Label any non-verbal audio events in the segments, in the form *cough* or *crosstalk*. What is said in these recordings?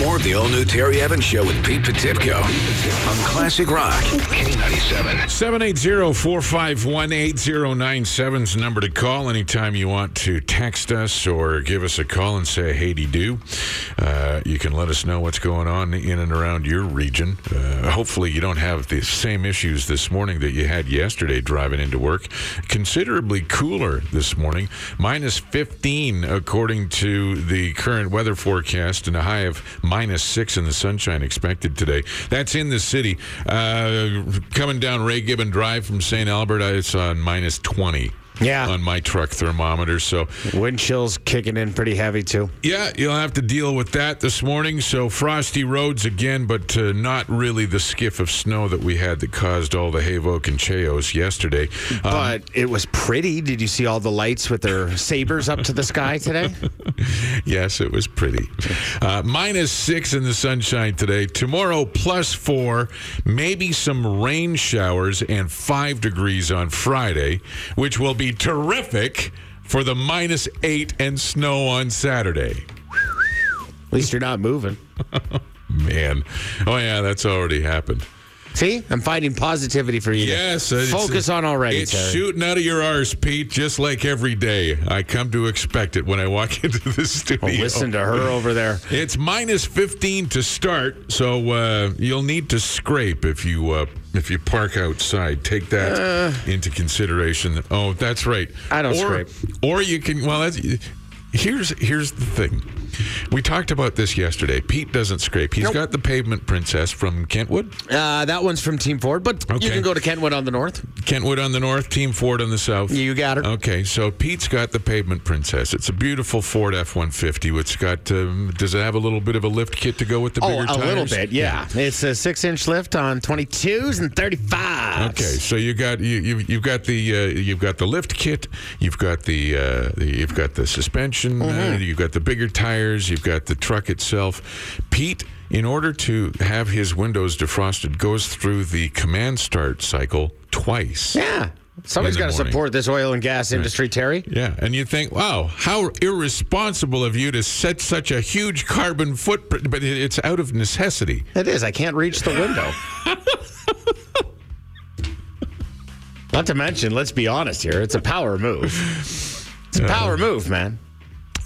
More of the all-new Terry Evans Show with Pete Potipcoe on Classic Rock K97. 780-451-8097 is the number to call anytime you want to text us or give us a call and say hey do. Uh, you can let us know what's going on in and around your region. Uh, hopefully you don't have the same issues this morning that you had yesterday driving into work. Considerably cooler this morning, minus 15 according to the current weather forecast and a high of minus 6 in the sunshine expected today. That's in the city. Uh, coming down Ray Gibbon Drive from St. Albert, it's on minus 20. Yeah. On my truck thermometer. So wind chills kicking in pretty heavy too. Yeah, you'll have to deal with that this morning. So frosty roads again, but uh, not really the skiff of snow that we had that caused all the Havok and Cheos yesterday. Um, but it was pretty. Did you see all the lights with their *laughs* sabers up to the sky today? *laughs* yes, it was pretty. Uh, minus six in the sunshine today. Tomorrow, plus four, maybe some rain showers, and five degrees on Friday, which will be be terrific for the minus eight and snow on Saturday. At least you're not moving. *laughs* Man. Oh, yeah, that's already happened. See, I'm finding positivity for you. Yes, focus on already. It's Terry. shooting out of your arse, Pete. Just like every day, I come to expect it when I walk *laughs* into the studio. Oh, listen to her over there. It's minus 15 to start, so uh, you'll need to scrape if you uh, if you park outside. Take that uh, into consideration. Oh, that's right. I don't or, scrape. Or you can. Well, that's, here's here's the thing. We talked about this yesterday. Pete doesn't scrape. He's nope. got the pavement princess from Kentwood. Uh, that one's from Team Ford, but okay. you can go to Kentwood on the north. Kentwood on the north, Team Ford on the south. You got it. Okay, so Pete's got the pavement princess. It's a beautiful Ford F one fifty. It's got. Um, does it have a little bit of a lift kit to go with the oh, bigger a tires? A little bit. Yeah. yeah. it's a six inch lift on twenty twos and thirty five. Okay, so you got you, you you've got the uh, you've got the lift kit. You've got the, uh, the you've got the suspension. Mm-hmm. You've got the bigger tires. You've got the truck itself. Pete, in order to have his windows defrosted, goes through the command start cycle twice. Yeah. Somebody's got to support this oil and gas industry, right. Terry. Yeah, and you think, wow, how irresponsible of you to set such a huge carbon footprint, but it's out of necessity. It is. I can't reach the window. *laughs* Not to mention, let's be honest here, it's a power move. It's a power uh, move, man.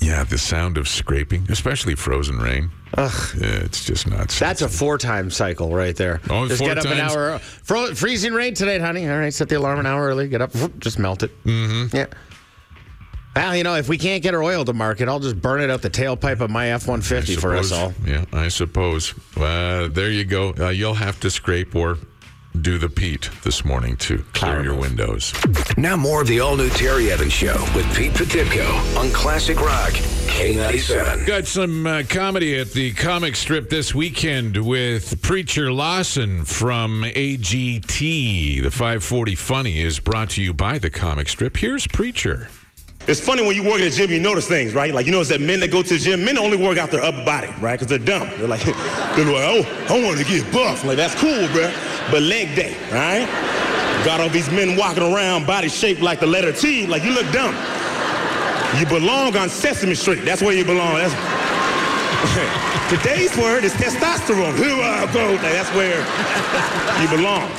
Yeah, the sound of scraping, especially frozen rain. Ugh. Yeah, it's just nuts. That's a four time cycle right there. Oh, just get up times? an hour. Fro- freezing rain today, honey. All right, set the alarm an hour early. Get up, just melt it. Mm-hmm. Yeah. Well, you know, if we can't get our oil to market, I'll just burn it out the tailpipe of my F 150 for us all. Yeah, I suppose. Uh, there you go. Uh, you'll have to scrape or do the Pete this morning to clear your windows. Now more of the all-new Terry Evans Show with Pete Potipcoe on Classic Rock K97. Got some uh, comedy at the comic strip this weekend with Preacher Lawson from AGT. The 540 Funny is brought to you by the comic strip. Here's Preacher. It's funny when you work at a gym, you notice things, right? Like you notice that men that go to the gym, men only work out their upper body, right? Because they're dumb. They're like, *laughs* they're like, oh, I want to get buff. like that's cool, bro. But leg day, right? Got all these men walking around, body shaped like the letter T, like you look dumb. You belong on Sesame Street. That's where you belong. That's *laughs* Today's word is testosterone. Here I go. That's where you belong.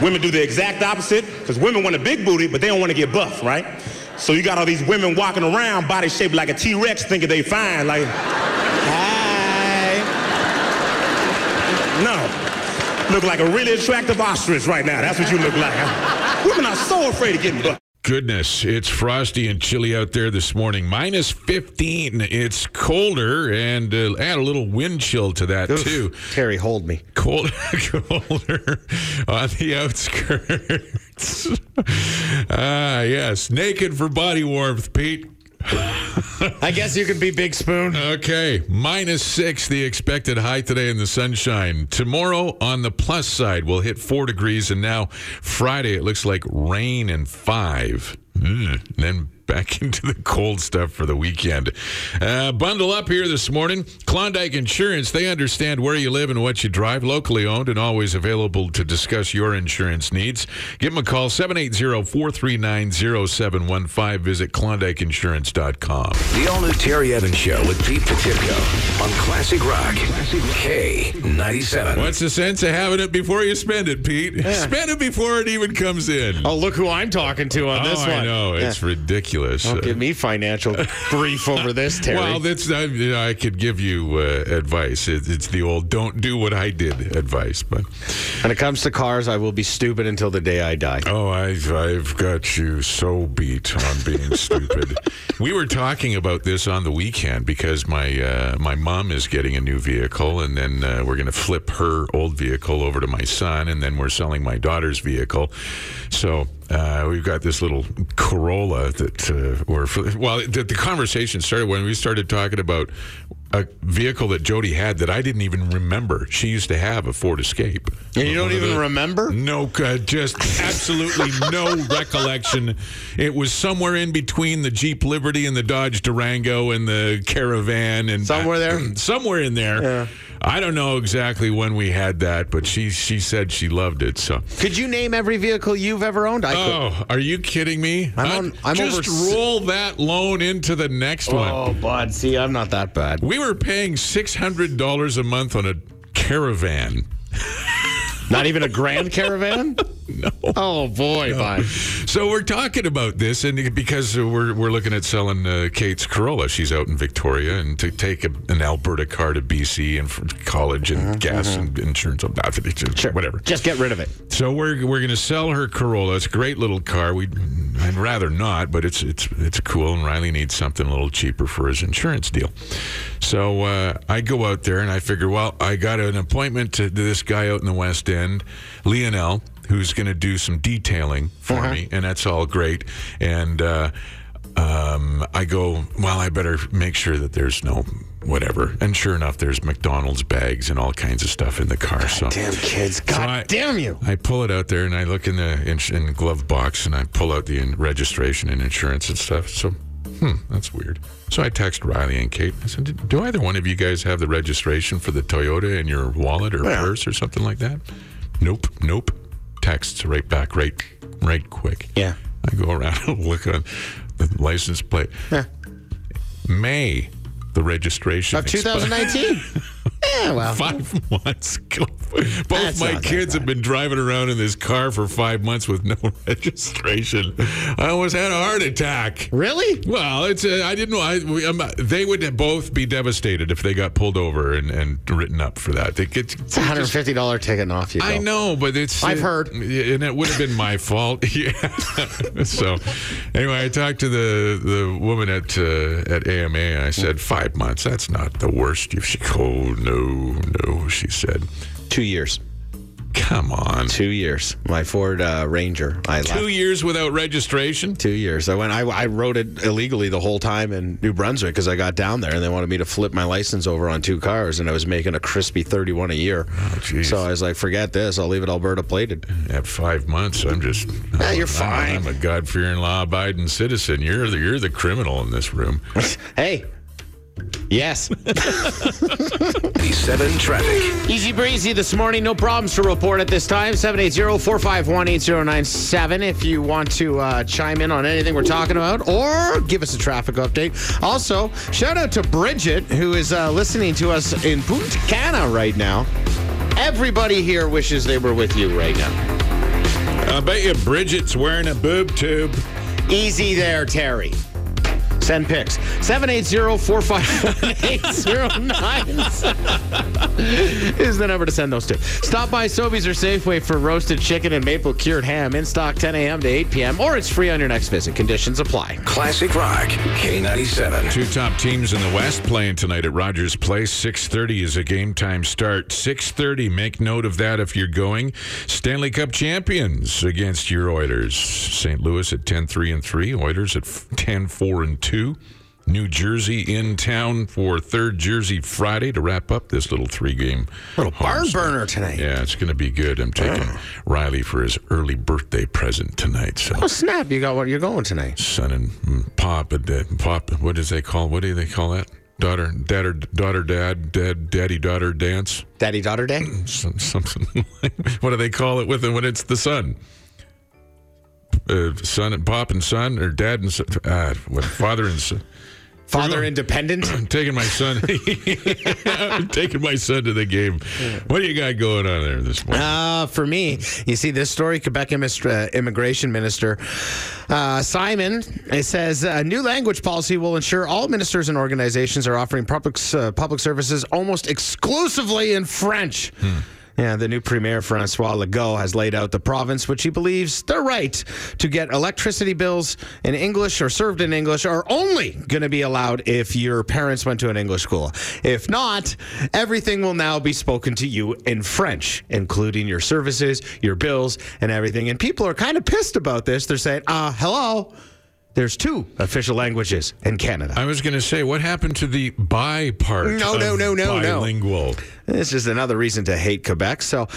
Women do the exact opposite because women want a big booty, but they don't want to get buff, right? So you got all these women walking around, body shaped like a T-Rex, thinking they fine, like, hi. No. Look like a really attractive ostrich right now. That's what you look like. Women are so afraid of getting butt. Goodness, it's frosty and chilly out there this morning. Minus 15. It's colder and uh, add a little wind chill to that, Oof. too. Terry, hold me. Cold, *laughs* colder on the outskirts. *laughs* ah, yes. Naked for body warmth, Pete. I guess you can be Big Spoon. Okay. Minus six, the expected high today in the sunshine. Tomorrow, on the plus side, we'll hit four degrees. And now, Friday, it looks like rain and five. Mm. then back *laughs* into the cold stuff for the weekend. Uh, bundle up here this morning. Klondike Insurance, they understand where you live and what you drive. Locally owned and always available to discuss your insurance needs. Give them a call, 780-439-0715. Visit klondikeinsurance.com. The all new Terry Evans Show with Pete Potipcoe on Classic Rock K97. What's the sense of having it before you spend it, Pete? Spend it before it even comes in. Oh, look who I'm talking to on Oh, this one. I know. It's ridiculous. Don't Uh, give me financial grief over this, Terry. Well, that's I, you know, I could give you uh, advice. It, it's the old "don't do what I did" advice. But when it comes to cars, I will be stupid until the day I die. oh, I've I've got you so beat on being *laughs* stupid. We were talking about this on the weekend because my uh, my mom is getting a new vehicle, and then uh, we're going to flip her old vehicle over to my son, and then we're selling my daughter's vehicle. So. Uh, we've got this little Corolla that uh, we're well. The, the conversation started when we started talking about a vehicle that Jody had that I didn't even remember. She used to have a Ford Escape. And you don't even the- remember? No, uh, just absolutely no *laughs* recollection. It was somewhere in between the Jeep Liberty and the Dodge Durango and the Caravan and Somewhere there? *clears throat* somewhere in there. I don't know exactly when we had that, but she she said she loved it. So, Could you name every vehicle you've ever owned? I could. oh, are you kidding me? I'm Uh, on- I'm just roll that loan into the next one. Oh, bud. See, I'm not that bad. We were paying six hundred dollars a month on a Caravan. *laughs* Not even a grand caravan? *laughs* no. Oh, boy, bud. So we're talking about this, and because we're we're looking at selling uh, Kate's Corolla, she's out in Victoria, and to take a, an Alberta car to BC and for college and gas and insurance, sure. whatever. Just get rid of it. So we're we're going to sell her Corolla. It's a great little car. We I'd rather not, but it's it's it's cool. And Riley needs something a little cheaper for his insurance deal. So uh, I go out there and I figure, well, I got an appointment to this guy out in the West End, Lionel, who's going to do some detailing for me, and that's all great. And uh, um, I go, well, I better make sure that there's no whatever. And sure enough, there's McDonald's bags and all kinds of stuff in the car. so Damn kids. God I- damn you. I pull it out there and I look in the in, in glove box and I pull out the in- registration and insurance and stuff. So, hmm, that's weird. So I text Riley and Kate. I said, "Do- "Do either one of you guys have the registration for the Toyota in your wallet or purse or something like that?" Nope, nope. Texts right back, right, right quick. Yeah. I go around *laughs* and look on the license plate. Yeah. May the registration Of *laughs* 2019. Yeah, well. *laughs* five *laughs* months. Both my kids have been driving around in this car for five months with no *laughs* registration. I almost had a heart attack. Really? Well, it's uh, I didn't know. I, we, they would both be devastated if they got pulled over and, and written up for that. They get, It's a $150 ticket off you go. I know, but it's. I've uh, heard. and it would have been my fault. yeah. so, anyway, I talked to the the woman at uh, at AMA, and I said five months. That's not the worst. She, oh no, no, no, she said. Two years. Come on, Two years. My Ford uh, Ranger. I left. two years without registration. Two years. I went. I, I rode it illegally the whole time in New Brunswick because I got down there and they wanted me to flip my license over on two cars and I was making a crispy thirty-one a year. Oh, so I was like, forget this. I'll leave it Alberta plated. At five months, I'm just. Yeah, you're I'm- fine. I'm a God-fearing, law-abiding citizen. You're the you're the criminal in this room. *laughs* hey. Yes. *laughs* 97 traffic. Easy breezy this morning. No problems to report at this time. 780-451-8097 if you want to uh, chime in on anything we're talking about or give us a traffic update. Also, shout out to Bridget who is uh, listening to us in Punta Cana right now. Everybody here wishes they were with you right now. I bet you Bridget's wearing a boob tube. Easy there, Terry. Send pics. 780-451-8097 is the number to send those to. Stop by Sobeys or Safeway for roasted chicken and maple cured ham in stock 10 a.m. to 8 p.m. or it's free on your next visit. Conditions apply. Classic Rock K97. Two top teams in the West playing tonight at Rogers Place. 6:30 is a game time start. 6:30. Make note of that if you're going. Stanley Cup champions against your Oilers. St. Louis at 10-3 and 3. Oilers at 10-4 and 2. New Jersey in town for third Jersey Friday to wrap up this little three game Little barn burner tonight. Yeah, it's going to be good. I'm taking Riley for his early birthday present tonight. So Oh snap! You got what you're going tonight. son and mm, pop, and dad, pop. What does they call? What do they call that? Daughter, dad, or daughter, dad, dad, daddy, daughter dance. Daddy daughter day. *clears throat* Something. *laughs* Like, what do they call it with it when it's the son? Uh, son and pop and son, or dad and son, uh, what father and son. Father independent. I'm *clears throat* taking my son. I'm *laughs* *laughs* taking my son to the game. What do you got going on there this morning? Uh, for me, you see this story, Quebec uh, Immigration Minister uh, Simon, it says a new language policy will ensure all ministers and organizations are offering public, uh, public services almost exclusively in French. Yeah, the new premier, Francois Legault, has laid out the province, which he believes their right to get electricity bills in English or served in English are only going to be allowed if your parents went to an English school. If not, everything will now be spoken to you in French, including your services, your bills, and everything. And people are kind of pissed about this. They're saying, uh, hello, there's two official languages in Canada. I was going to say, what happened to the bi part? No, no, no, no, no. It's just another reason to hate Quebec. So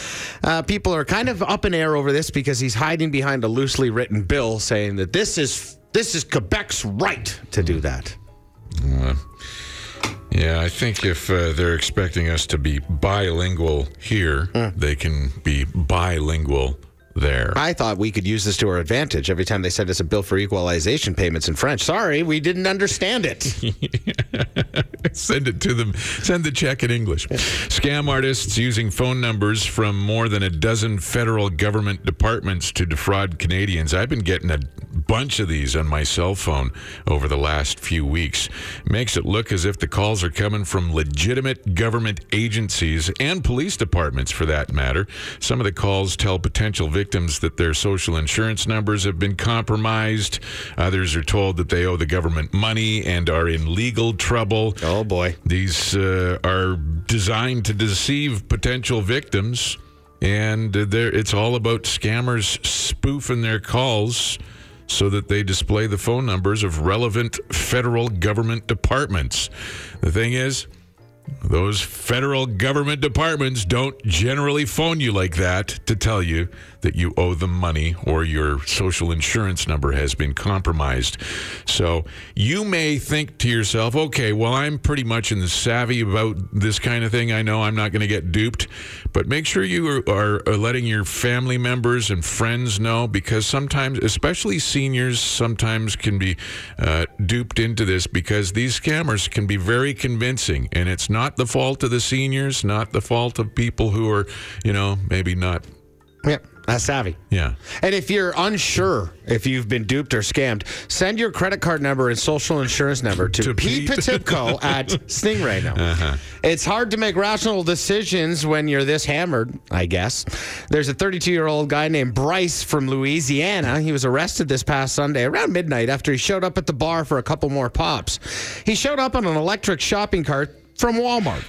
uh, people are kind of up in air over this because he's hiding behind a loosely written bill saying that this is this is Quebec's right to do that. Yeah, I think if uh, they're expecting us to be bilingual here, they can be bilingual there. I thought we could use this to our advantage every time they send us a bill for equalization payments in French. Sorry, we didn't understand it. *laughs* Send it to them. Send the check in English. Scam artists using phone numbers from more than a dozen federal government departments to defraud Canadians. I've been getting a bunch of these on my cell phone over the last few weeks. Makes it look as if the calls are coming from legitimate government agencies and police departments for that matter. Some of the calls tell potential victims that their social insurance numbers have been compromised. Others are told that they owe the government money and are in legal trouble. Oh boy. These uh, are designed to deceive potential victims, and uh, it's all about scammers spoofing their calls so that they display the phone numbers of relevant federal government departments. The thing is, those federal government departments don't generally phone you like that to tell you that you owe them money or your social insurance number has been compromised. So you may think to yourself, okay, well, I'm pretty much in the savvy about this kind of thing. I know I'm not going to get duped, but make sure you are, are, letting your family members and friends know because sometimes, especially seniors, sometimes can be uh, duped into this because these scammers can be very convincing. And it's not the fault of the seniors, not the fault of people who are, you know, maybe not. Yeah, that's savvy. Yeah. And if you're unsure if you've been duped or scammed, send your credit card number and social insurance number to, To Pete. Potipcoe *laughs* at Stingray now. Uh-huh. It's hard to make rational decisions when you're this hammered, I guess. There's a 32 year old guy named Bryce from Louisiana. He was arrested this past Sunday around midnight after he showed up at the bar for a couple more pops. He showed up on an electric shopping cart from Walmart.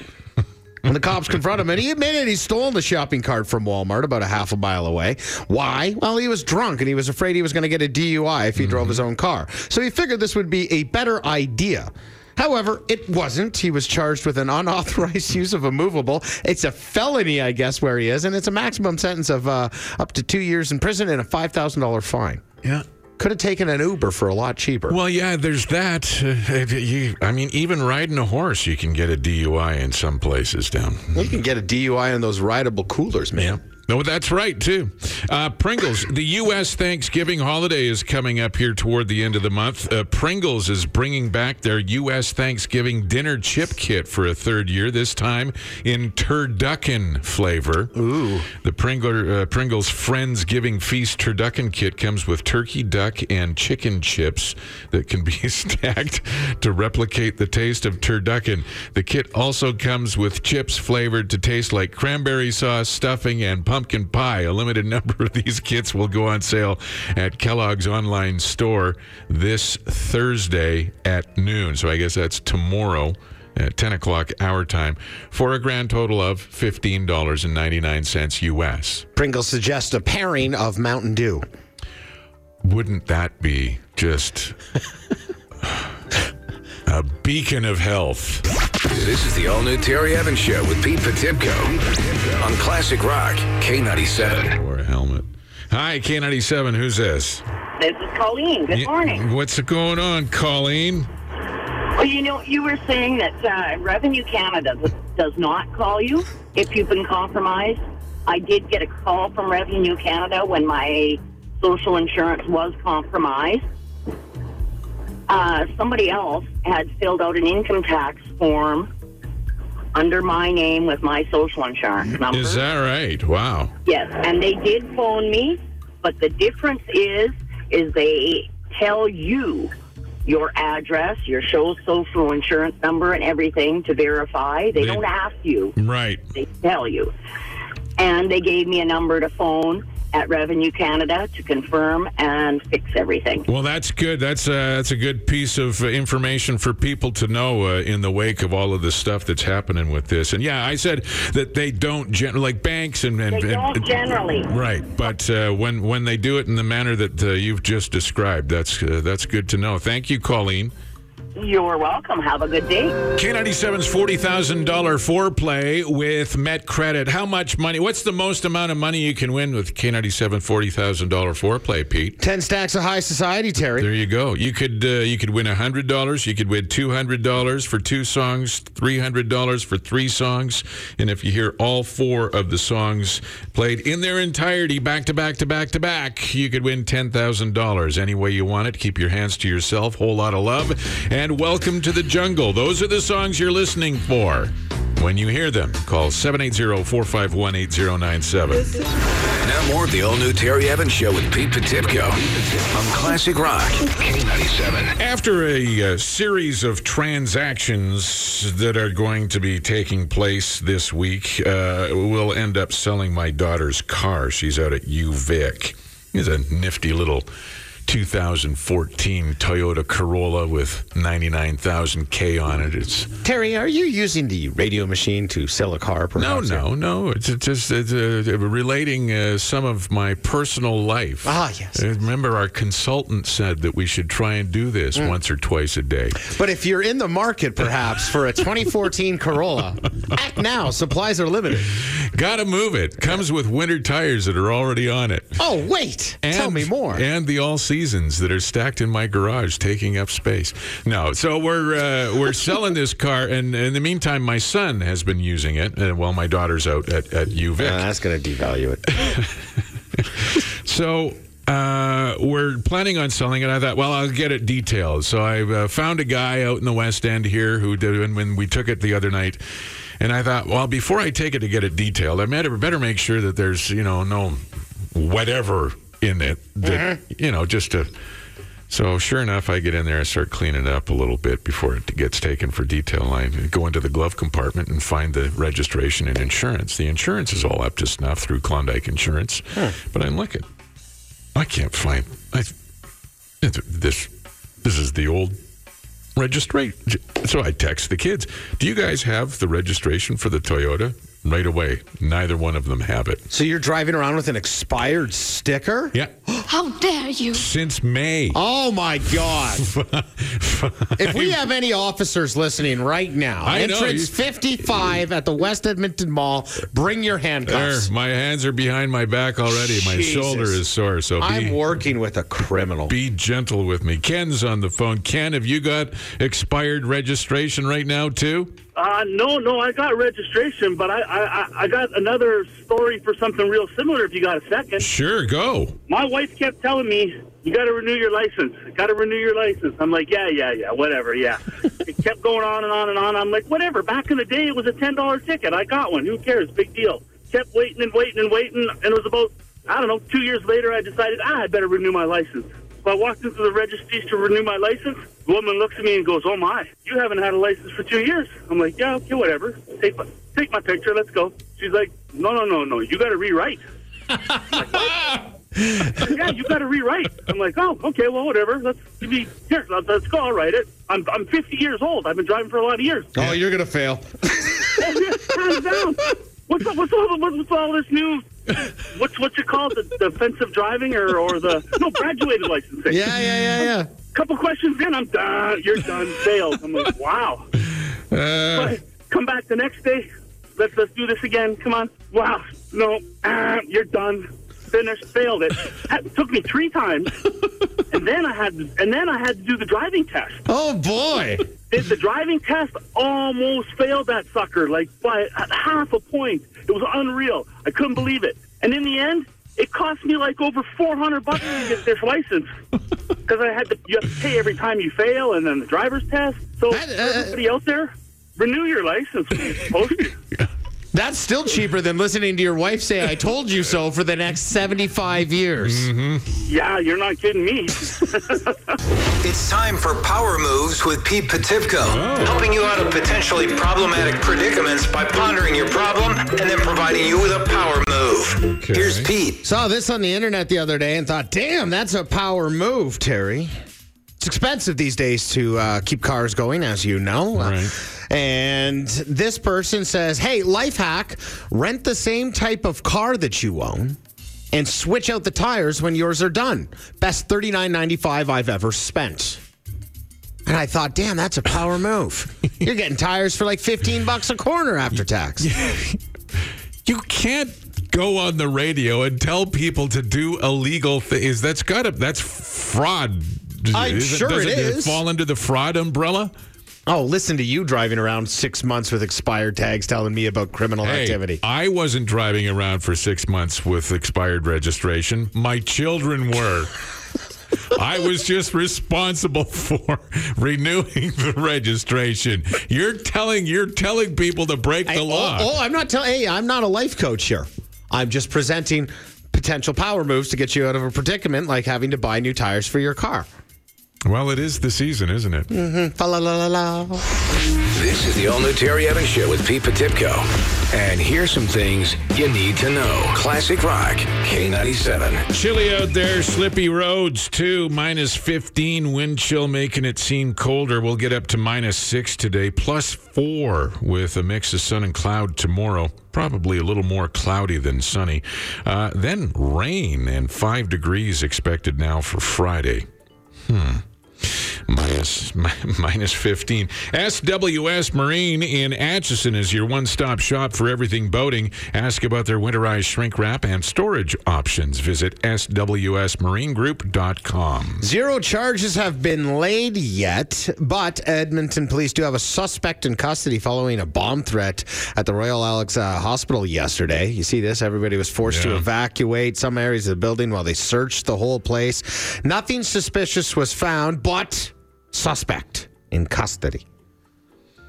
And the cops confront him, and he admitted he stole the shopping cart from Walmart about a half a mile away. Why? Well, he was drunk and he was afraid he was going to get a DUI if he drove his own car. So he figured this would be a better idea. However, it wasn't. He was charged with an unauthorized *laughs* use of a movable. It's a felony, I guess, where he is, and it's a maximum sentence of uh, up to two years in prison and a $5,000 fine. Yeah. Could have taken an Uber for a lot cheaper. Well, yeah, there's that. Uh, you, I mean, even riding a horse, you can get a DUI in some places down. you can get a DUI on those rideable coolers, man. No, that's right, too. Uh, Pringles, the U.S. Thanksgiving holiday is coming up here toward the end of the month. Uh, Pringles is bringing back their U.S. Thanksgiving dinner chip kit for a third year, this time in turducken flavor. Ooh. The Pringler, uh, Pringles Friendsgiving Feast turducken kit comes with turkey, duck, and chicken chips that can be *laughs* stacked to replicate the taste of turducken. The kit also comes with chips flavored to taste like cranberry sauce, stuffing, and pumpkin pie. A limited *laughs* number of these kits will go on sale at Kellogg's online store this Thursday at noon. So I guess that's tomorrow at 10 o'clock our time for a grand total of $15.99 US. Pringle suggests a pairing of Mountain Dew. Wouldn't that be just *laughs* beacon of health. This is the all new Terry Evans Show with Pete Potipcoe on Classic Rock K97. Or a helmet. Hi, K97. Who's this? This is Colleen. Good Yeah, morning. What's going on, Colleen? Well, you know, you were saying that uh, Revenue Canada does- does not call you if you've been compromised. I did get a call from Revenue Canada when my social insurance was compromised. Uh, somebody else had filled out an income tax form under my name with my social insurance number. Is that right? Wow. Yes, and they did phone me, but the difference is, is they tell you your address, your show social insurance number, and everything to verify. They They- don't ask you; Right. they tell you. And they gave me a number to phone at Revenue Canada to confirm and fix everything. Well, that's good. That's uh, that's a good piece of uh, information for people to know uh, in the wake of all of the stuff that's happening with this. And yeah, I said that they don't gen- like banks and, and, They and- generally. right. But uh, when when they do it in the manner that uh, you've just described, that's uh, that's good to know. Thank you, Colleen. You're welcome. Have a good day. K97's $40,000 foreplay with Met Credit. How much money? What's the most amount of money you can win with K97 $40,000 foreplay, Pete? 10 stacks of high society, Terry. There you go. You could uh, you could win hundred dollars. You could win two hundred dollars for two songs, three hundred dollars for three songs, and if you hear all four of the songs played in their entirety, back to back to back to back, you could win ten thousand dollars. Any way you want it. Keep your hands to yourself. Whole lot of love, and welcome to the jungle. Those are the songs you're listening for. When you hear them, call 780-451-8097. Now more of the all new Terry Evans Show with Pete Potipcoe on Classic Rock K97. After a uh, series of transactions that are going to be taking place this week, uh, we'll end up selling my daughter's car. She's out at UVic. It's a nifty little 2014 Toyota Corolla with 99,000 K on it. It's Terry, are you using the radio machine to sell a car? no, Perhaps? no, no. It's it's just it's, uh, relating uh, some of my personal life. Ah, yes. Uh, remember, our consultant said that we should try and do this Mm. once or twice a day. But if you're in the market, perhaps for a 2014 *laughs* Corolla, act now. Supplies are limited. Gotta move it. Comes with winter tires that are already on it. Oh, wait. Tell me more. And the all seasons that are stacked in my garage, taking up space. No, so we're uh, we're *laughs* selling this car, and in the meantime, my son has been using it, uh, while my daughter's out at at UVic. Uh, that's going to devalue it. *laughs* So uh, we're planning on selling it. I thought, well, I'll get it detailed. So I uh, found a guy out in the West End here who did, and when we took it the other night, and I thought, well, before I take it to get it detailed, I better, better make sure that there's, you know, no whatever in it that, mm-hmm. you know, just to. So sure enough, I get in there, and start cleaning it up a little bit before it gets taken for detail. I go into the glove compartment and find the registration and insurance. The insurance is all up to snuff through Klondike Insurance, hmm. but I'm looking. I can't find I, this. This is the old registration. So I text the kids. Do you guys have the registration for the Toyota? Right away, neither one of them have it. So you're driving around with an expired sticker? Yeah, *gasps* How dare you? since May. Oh my God! *laughs* if we have any officers listening right now, I know, entrance you- 55 at the West Edmonton Mall, bring your There, handcuffs. my hands are behind my back already. My shoulder is sore, so I'm working with a criminal. be gentle with me. Ken's on the phone. Ken, have you got expired registration right now too? Uh, no, no, I got registration, but I, I, I- got another story for something real similar. If you got a second, Sure, go. my wife kept telling me you got to renew your license. Got to renew your license. I'm like, yeah, yeah, yeah, whatever, yeah. *laughs* it kept going on and on and on. I'm like, whatever. Back in the day, it was a ten dollar ticket. I got one. Who cares? Big deal. Kept waiting and waiting and waiting, and it was about I don't know two years later. I decided ah, I better renew my license. I walked into the registries to renew my license. The woman looks at me and goes, "Oh my, you haven't had a license for two years." I'm like, "Yeah, okay, whatever. Take my take my picture. Let's go." She's like, "No, no, no, no. You got to rewrite." *laughs* yeah, you got to rewrite. I'm like, oh, okay, well, whatever. Let's give me here. Let's, let's go. I'll write it. I'm I'm 50 years old. I've been driving for a lot of years. Oh, you're going to fail. Oh, Hands down. What's all, what's all what's, what's all this new? *laughs* What's what's it called? The defensive driving or or the no graduated licensing? Yeah, yeah, yeah, yeah. couple questions in, I'm done. You're done. Failed. I'm like, wow. But come back the next day. Let's let's do this again. Come on. Wow. No. Ah, you're done. Finished. Failed it. It took me three times, and then I had and then I had to do the driving test. Oh boy. Did the driving test? Almost failed that sucker, like by half a point. It was unreal. I couldn't believe it. And in the end, it cost me like over four hundred bucks to get this license *laughs* because I had to. You have to pay every time you fail, and then the driver's test. So That, uh, everybody out there, renew your license when you're supposed to. *laughs* That's still cheaper than listening to your wife say, I told you so for the next 75 years. Mm-hmm. Yeah, you're not kidding me. *laughs* It's time for Power Moves with Pete Potipcoe, oh. helping you out of potentially problematic predicaments by pondering your problem and then providing you with a power move. Okay. Here's Pete. Saw this on the internet the other day and thought, damn, that's a power move, Terry. Expensive these days to uh, keep cars going, as you know. Right. And this person says, hey, life hack rent the same type of car that you own and switch out the tires when yours are done. Best $39.95 I've ever spent. And I thought, damn, that's a power move. *laughs* You're getting tires for like 15 bucks a corner after tax. *laughs* You can't go on the radio and tell people to do illegal things. That's got to that's fraud. I'm sure does it is. fall under the fraud umbrella? Oh, listen to you driving around six months with expired tags telling me about criminal Hey, activity. I wasn't driving around for six months with expired registration. My children were. I was just responsible *laughs* for renewing the registration. You're telling you're telling people to break the I- oh, law. Oh, oh, I'm not telling. Hey, I'm not a life coach here. I'm just presenting potential power moves to get you out of a predicament like having to buy new tires for your car. Well, it is the season, isn't it? Fa la la la la. This is the all new Terry Evans Show with Pete Potipcoe. And here's some things you need to know. Classic Rock, K97. Chilly out there, slippy roads too. Minus 15, wind chill making it seem colder. We'll get up to minus 6 today, plus 4 with a mix of sun and cloud tomorrow. Probably a little more cloudy than sunny. Uh, then rain and 5 degrees expected now for Friday. Hmm. Minus, mi- *laughs* minus 15. SWS Marine in Acheson is your one stop shop for everything boating. Ask about their winterized shrink wrap and storage options. Visit swsmarinegroup.com. Zero charges have been laid yet, but Edmonton police do have a suspect in custody following a bomb threat at the Royal Alex uh, Hospital yesterday. You see this? Everybody was forced to evacuate some areas of the building while they searched the whole place. Nothing suspicious was found, but suspect in custody.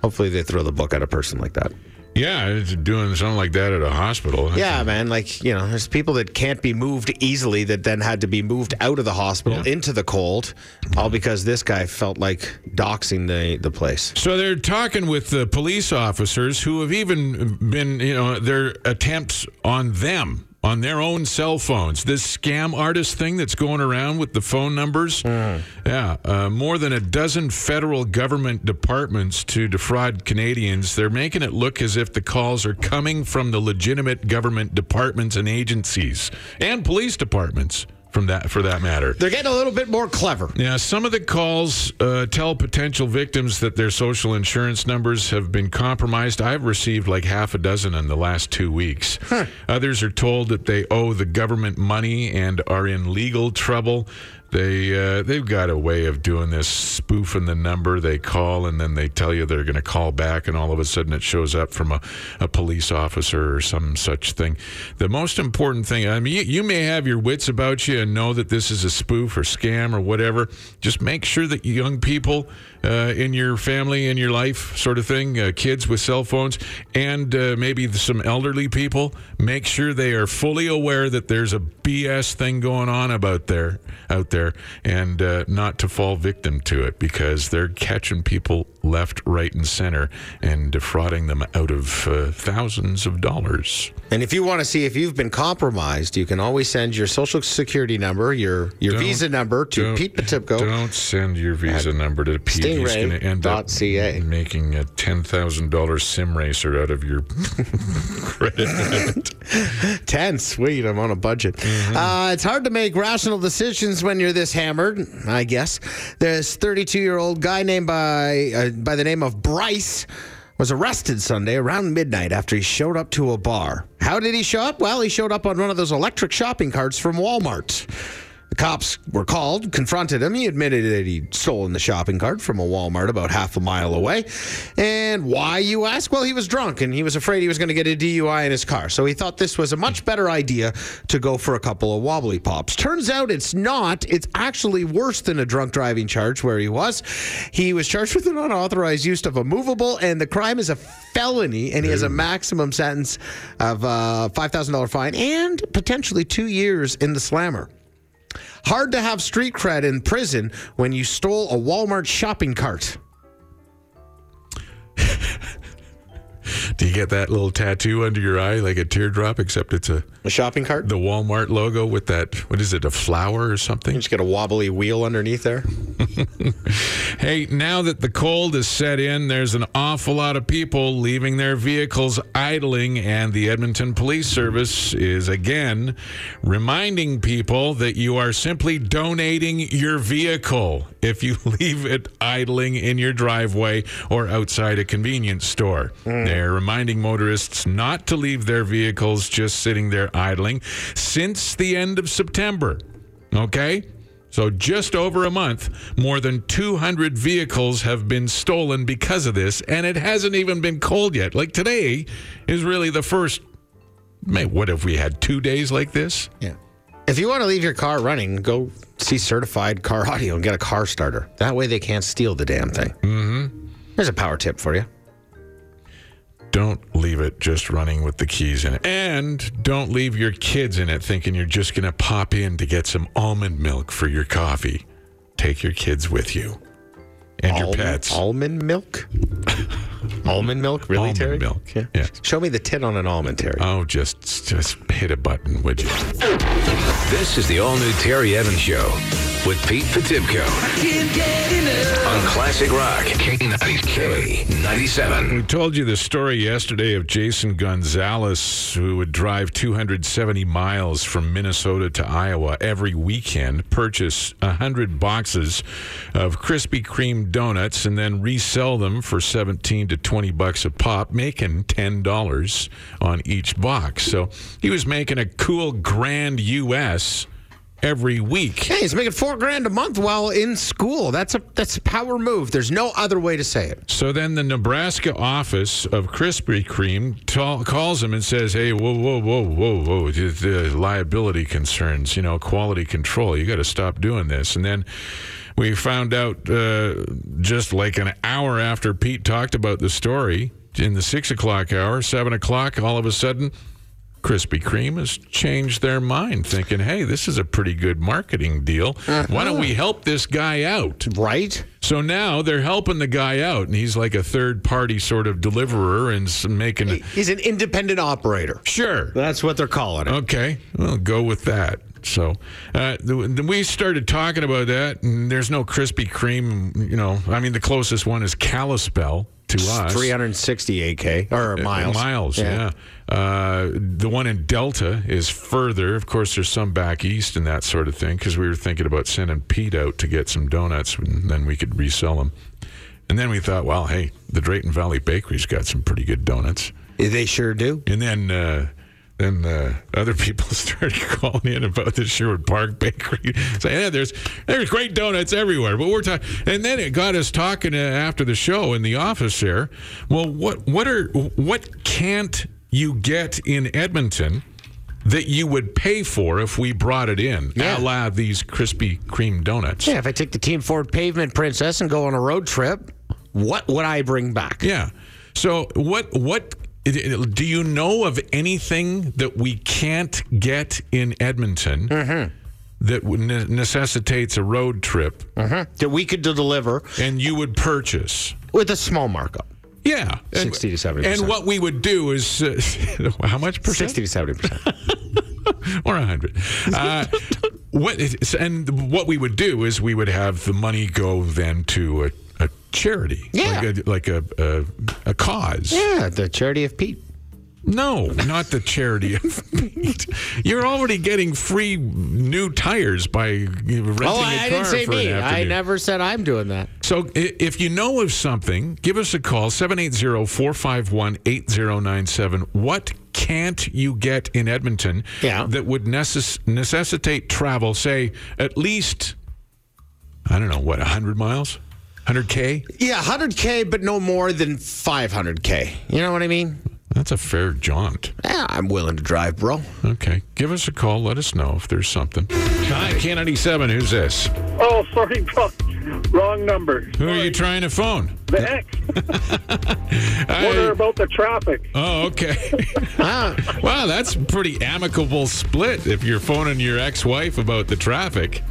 Hopefully, they throw the book at a person like that. Yeah, it's doing something like that at a hospital. Yeah, man. Like, you know, there's people that can't be moved easily that then had to be moved out of the hospital into the cold, all because this guy felt like doxing the, the place. So they're talking with the police officers who have even been, you know, their attempts on them on their own cell phones. This scam artist thing that's going around with the phone numbers. Yeah, uh, more than a dozen federal government departments to defraud Canadians. They're making it look as if the calls are coming from the legitimate government departments and agencies and police departments. From that, for that matter. They're getting a little bit more clever. Yeah, some of the calls uh, tell potential victims that their social insurance numbers have been compromised. I've received like half a dozen in the last two weeks. Others are told that they owe the government money and are in legal trouble. They uh, they've got a way of doing this, spoofing the number they call, and then they tell you they're going to call back, and all of a sudden it shows up from a, a police officer or some such thing. The most important thing, I mean, you, you may have your wits about you and know that this is a spoof or scam or whatever. Just make sure that young people uh, in your family, in your life, sort of thing, uh, kids with cell phones, and uh, maybe some elderly people, make sure they are fully aware that there's a BS thing going on about there, out there, and uh, not to fall victim to it because they're catching people left, right, and center and defrauding them out of uh, thousands of dollars. And if you want to see if you've been compromised, you can always send your social security number, your your Don't- visa number to Pete Potipcoe. Don't send your Visa number to Pete. He's going to end up making a ten thousand dollars sim racer out of your *laughs* credit. *laughs* Ten, sweet. I'm on a budget. Uh, it's hard to make rational decisions when you're this hammered. I guess. This 32 year old guy named by uh, by the name of Bryce was arrested Sunday around midnight after he showed up to a bar. How did he show up? Well, he showed up on one of those electric shopping carts from Walmart. The cops were called, confronted him. He admitted that he'd stolen the shopping cart from a Walmart about half a mile away. And why, you ask? Well, he was drunk and he was afraid he was going to get a DUI in his car. So he thought this was a much better idea to go for a couple of wobbly pops. Turns out it's not. It's actually worse than a drunk driving charge where he was. He was charged with an unauthorized use of a movable, and the crime is a felony, and he has a maximum sentence of uh, a $5,000 fine and potentially two years in the slammer. Hard to have street cred in prison when you stole a Walmart shopping cart. *laughs* Do you get that little tattoo under your eye like a teardrop, except it's a A shopping cart? the Walmart logo with that what is it, a flower or something? You just get a wobbly wheel underneath there. *laughs* Hey, now that the cold is set in, there's an awful lot of people leaving their vehicles idling, and the Edmonton Police Service is again reminding people that you are simply donating your vehicle if you *laughs* leave it idling in your driveway or outside a convenience store. Hmm. They're reminding motorists not to leave their vehicles just sitting there idling since the end of September. Okay? So, just over a month, more than 200 vehicles have been stolen because of this, and it hasn't even been cold yet. Like today is really the first. Man, what if we had two days like this? Yeah. If you want to leave your car running, go see certified car audio and get a car starter. That way they can't steal the damn thing. Mm-hmm. Here's a power tip for you. Don't leave it just running with the keys in it. And don't leave your kids in it thinking you're just going to pop in to get some almond milk for your coffee. Take your kids with you and your Almond- pets. Almond milk? *laughs* almond milk? Really, Almond Terry? milk. Yeah. Yeah. Show me the tit on an almond, Terry. Oh, just just hit a button, would you? This is the all new Terry Evans Show with Pete Potipcoe on Classic Rock K97. We told you the story yesterday of Jason Gonzalez, who would drive 270 miles from Minnesota to Iowa every weekend, purchase 100 boxes of Krispy Kreme donuts, and then resell them for 17 to 20 bucks a pop, making $10 on each box. So he was making a cool grand U.S. every week. Hey, he's making four grand a month while in school. That's a that's a power move. There's no other way to say it. So then the Nebraska office of Krispy Kreme ta- calls him and says, "Hey, whoa, whoa, whoa, whoa, whoa! The, the liability concerns, you know, quality control. You got to stop doing this." And then we found out uh, just like an hour after Pete talked about the story in the six o'clock hour, seven o'clock, all of a sudden. Krispy Kreme has changed their mind, thinking, hey, this is a pretty good marketing deal. Why don't we help this guy out? Right? So now they're helping the guy out, and he's like a third party sort of deliverer and making. He's an independent operator. Sure. That's what they're calling it. Okay. Well, go with that. So uh, th- we started talking about that, and there's no Krispy Kreme. You know, I mean, the closest one is Kalispell to us. 368k or miles. Miles, yeah. Uh, the one in Delta is further. Of course, there's some back east and that sort of thing because we were thinking about sending Pete out to get some donuts and then we could resell them. And then we thought, well, hey, the Drayton Valley Bakery's got some pretty good donuts. They sure do. And then uh, then uh, other people *laughs* started calling in about the Sherwood Park Bakery, *laughs* saying, "Yeah, there's there's great donuts everywhere." But we're talking, and then it got us talking uh, after the show in the office there. Well, what what are what can't you get in Edmonton? That you would pay for if we brought it in, Yeah. a la these Krispy Kreme donuts. Yeah, if I take the Team Ford Pavement Princess and go on a road trip, what would I bring back? Yeah. So what what do you know of anything that we can't get in Edmonton that would ne- necessitates a road trip That we could deliver and you would purchase? with a small markup. Yeah, 60 to 70%. And what we would do is uh, *laughs* how much percent 60 to 70%. *laughs* or a hundred? Uh, what is- and what we would do is we would have the money go then to a charity, Yeah. like a like a, a, a cause. yeah, the charity of Pete. No, not the charity of *laughs* Pete. You're already getting free new tires by renting Oh, a I, car I didn't say for me. I never said I'm doing that. So if you know of something, give us a call 780-451-8097. What can't you get in Edmonton Yeah. that would necess- necessitate travel say at least I don't know, what, 100 miles? 100k? Yeah, 100K, but no more than 500K. You know what I mean? That's a fair jaunt. Yeah, I'm willing to drive, bro. Okay. Give us a call. Let us know if there's something. Hi, K97. Who's this? Oh, sorry, bro. Wrong number. Who are you trying to phone? The ex. I- *laughs* Wonder about the traffic. oh, okay. Ah, *laughs* *laughs* wow, that's pretty amicable split if you're phoning your ex-wife about the traffic.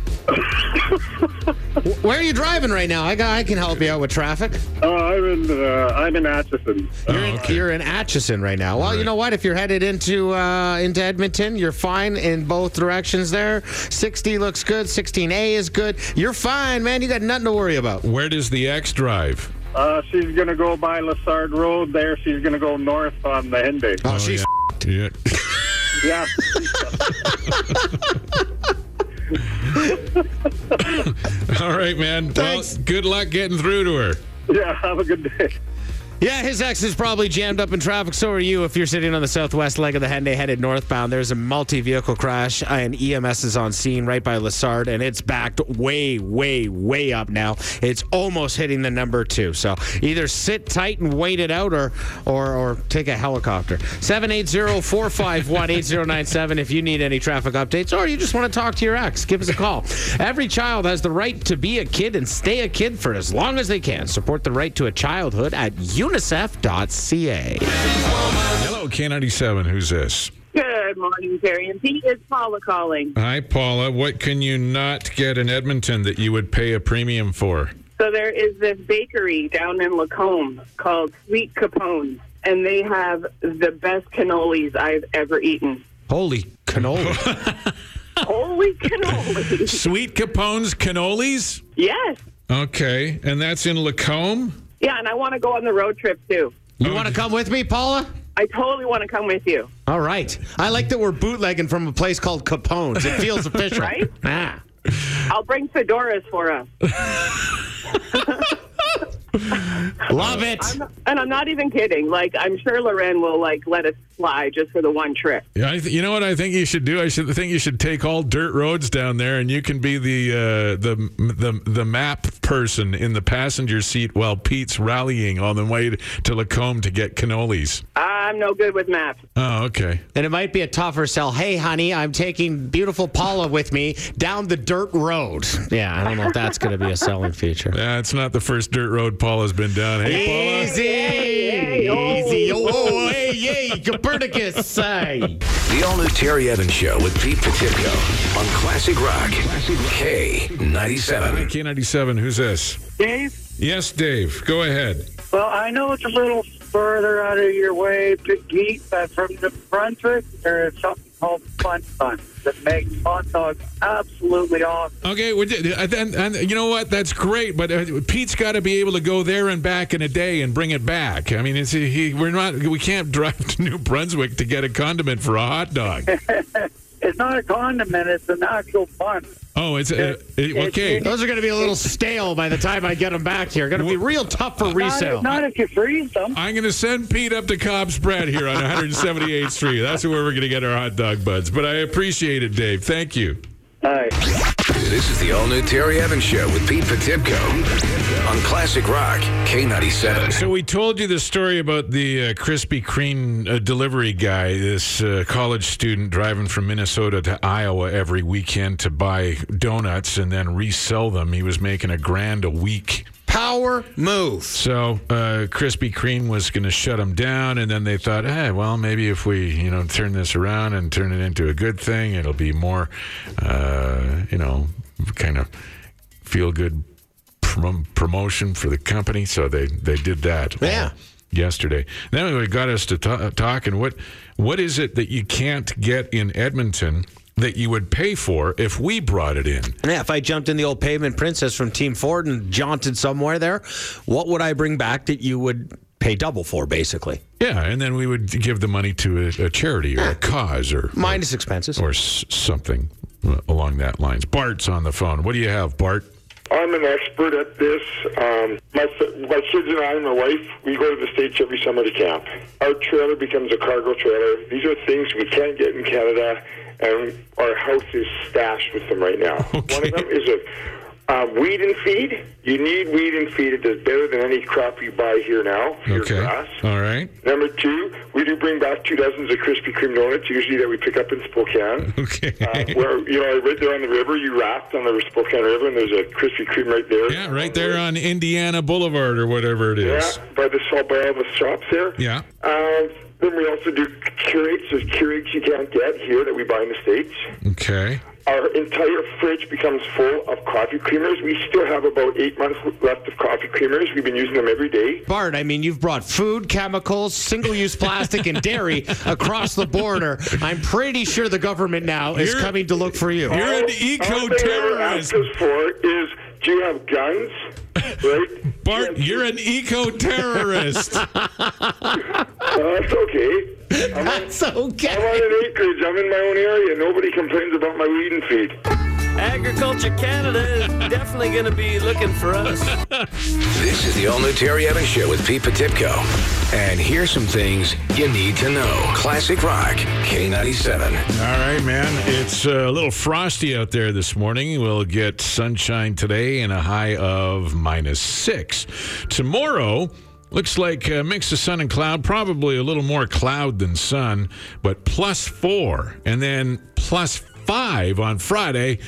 where are you driving right now? I got, I can help you out with traffic. Oh, I'm in. Uh, I'm in Acheson. You're, Oh, in, okay. you're in Acheson right now. Well, you know what? If you're headed into uh, into Edmonton, you're fine in both directions. There, 60 looks good. 16A is good. You're fine, man. You got nothing to worry about. Where does the ex drive? Uh, she's gonna go by Lessard Road. There, she's gonna go north on the Henday. Oh, she's Yeah. Yeah. *laughs* All right, man. Thanks. Well, good luck getting through to her. Yeah. Have a good day. Yeah, his ex is probably jammed up in traffic. So are you if you're sitting on the southwest leg of the Henday headed northbound. There's a multi vehicle crash, and EMS is on scene right by Lessard, and it's backed way, way, way up now. It's almost hitting the number two. So either sit tight and wait it out or or, or take a helicopter. 780 451 8097 if you need any traffic updates or you just want to talk to your ex. Give us a call. Every child has the right to be a kid and stay a kid for as long as they can. Support the right to a childhood at unicef.ca. Hello, K97. Who's this? Good morning, Terry and Pete. It's Paula calling. Hi, Paula. What can you not get in Edmonton that you would pay a premium for? So there is this bakery down in Lacombe called Sweet Capone, and they have the best cannolis I've ever eaten. Holy cannoli. *laughs* Holy cannoli! Sweet Capone's cannolis? yes. Okay. And that's in Lacombe? Yeah, and I want to go on the road trip too. you want to come with me, Paula? I totally want to come with you. All right. I like that we're bootlegging from a place called Capone's. It feels *laughs* official. Right? Ah. I'll bring fedoras for us. *laughs* Love it. And I'm not even kidding. Like, I'm sure Loren will, like, let us fly just for the one trip. Yeah, I th- you know what I think you should do. I should think you should take all dirt roads down there, and you can be the uh, the the the map person in the passenger seat while Pete's rallying on the way to Lacombe to get cannolis. I'm no good with maps. Oh, okay. And it might be a tougher sell. Hey, honey, I'm taking beautiful Paula with me down the dirt road. Yeah, I don't know if that's going to be a selling feature. *laughs* That's not the first dirt road Paula's been down. Hey, Paula. Easy, oh. easy. Oh, oh, oh, oh hey, yay, Copernicus. Hey. The all new Terry Evans Show with Pete Potipcoe on Classic Rock. K97. K97, who's this? Dave. Yes, Dave. Go ahead. Well, I know it's a little further out of your way to but from New Brunswick, there is something called Fun Fun that makes hot dogs absolutely awesome. Okay, we did, and, and you know what? That's great, but uh, Pete's got to be able to go there and back in a day and bring it back. I mean, it's, he, we're not, we can't *laughs* drive to New Brunswick to get a condiment for a hot dog. *laughs* It's not a condiment; it's an actual bun. Oh, it's uh, it, okay. Those are going to be a little stale by the time I get them back here. Going to be real tough for resale. Not, not if you freeze them. I'm going to send Pete up to COBS Bread here on *laughs* 178th Street. That's where we're going to get our hot dog buds. But I appreciate it, Dave. Thank you. All right. This is the all new Terry Evans Show with Pete Potipcoe on Classic Rock. K97. So we told you the story about the uh, Krispy Kreme uh, delivery guy, this uh, college student driving from Minnesota to Iowa every weekend to buy donuts and then resell them. He was making a grand a week. Power move. So uh, Krispy Kreme was going to shut them down, and then they thought, hey, well, maybe if we, you know, turn this around and turn it into a good thing, it'll be more, uh, you know, kind of feel good prom- promotion for the company. So they they did that. Yeah. Yesterday, then it got us to ta- talking. What what is it that you can't get in Edmonton that you would pay for if we brought it in? Yeah, if I jumped in the old pavement princess from Team Ford and jaunted somewhere there, what would I bring back that you would pay double for, basically. Yeah, and then we would give the money to a, a charity or a cause or Minus expenses. or s- something along that lines. Bart's on the phone. What do you have, Bart? I'm an expert at this. Um, my, my kids and I and my wife, we go to the States every summer to camp. Our trailer becomes a cargo trailer. These are things we can't get in Canada, and our house is stashed with them right now. One of them is a uh, weed and feed. You need weed and feed. It does better than any crop you buy here now for your Okay. grass. All right. Number two, we do bring back two dozens of Krispy Kreme donuts, usually that we pick up in Spokane. Okay. Uh, where you know, right there on the river, you raft on the Spokane River, and there's a Krispy Kreme right there. Yeah, right there on Indiana Boulevard or whatever it is. Yeah, by the by all the shops there. Yeah. Um, then we also do curates. There's curates you can't get here that we buy in the states. Okay. Our entire fridge becomes full of coffee creamers. We still have about eight months left of coffee creamers. We've been using them every day. Bart, I mean, you've brought food, chemicals, single use plastic, and dairy across the border. I'm pretty sure the government now is You're- coming to look for you. You're an All they ever eco-terrorist. ask us for is, do you have guns? Right? Bart, you're an eco-terrorist. *laughs* Uh, that's okay. I'm on, That's I'm on an acreage. I'm in my own area. Nobody complains about my weed and feed. Agriculture Canada is definitely going to be looking for us. This is the all new Terry Evans Show with Pete Potipcoe. And here's some things you need to know. Classic Rock, K97. All right, man. It's uh, a little frosty out there this morning. We'll get sunshine today and a high of minus six. Tomorrow, looks like a mix of sun and cloud, probably a little more cloud than sun, but plus four. And then plus five on Friday,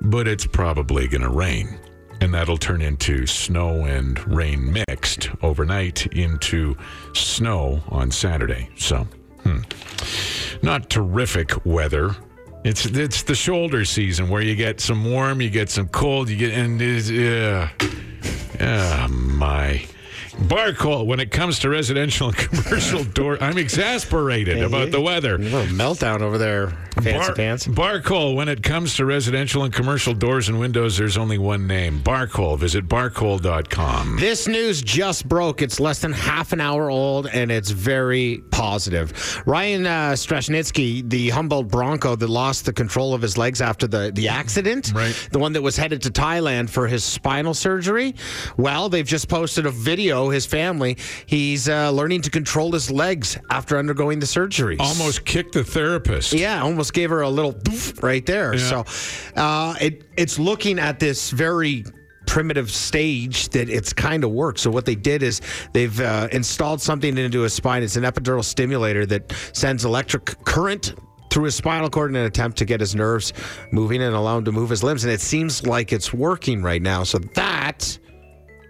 but it's probably going to rain. And that'll turn into snow and rain mixed overnight into snow on Saturday. So, hmm not terrific weather. It's it's the shoulder season where you get some warm, you get some cold, you get and it's, yeah, yeah, my. Bar call when it comes to residential and commercial *laughs* door. I'm exasperated about the weather. A little meltdown over there, fancy Bar, pants. Barcol, when it comes to residential and commercial doors and windows, there's only one name. Barcol. Visit barcol.com. This news just broke. It's less than half an hour old, and it's very positive. Ryan uh, Straschnitzki, the Humboldt Bronco that lost the control of his legs after the, the accident, Right. the one that was headed to Thailand for his spinal surgery, well, they've just posted a video, his family. He's uh, learning to control his legs after undergoing the surgery. Almost kicked the therapist. Yeah, almost gave her a little doof *laughs* right there. Yeah. So uh, it it's looking at this very primitive stage that it's kind of worked. So what they did is they've uh, installed something into his spine. It's an epidural stimulator that sends electric current through his spinal cord in an attempt to get his nerves moving and allow him to move his limbs. And it seems like it's working right now. So that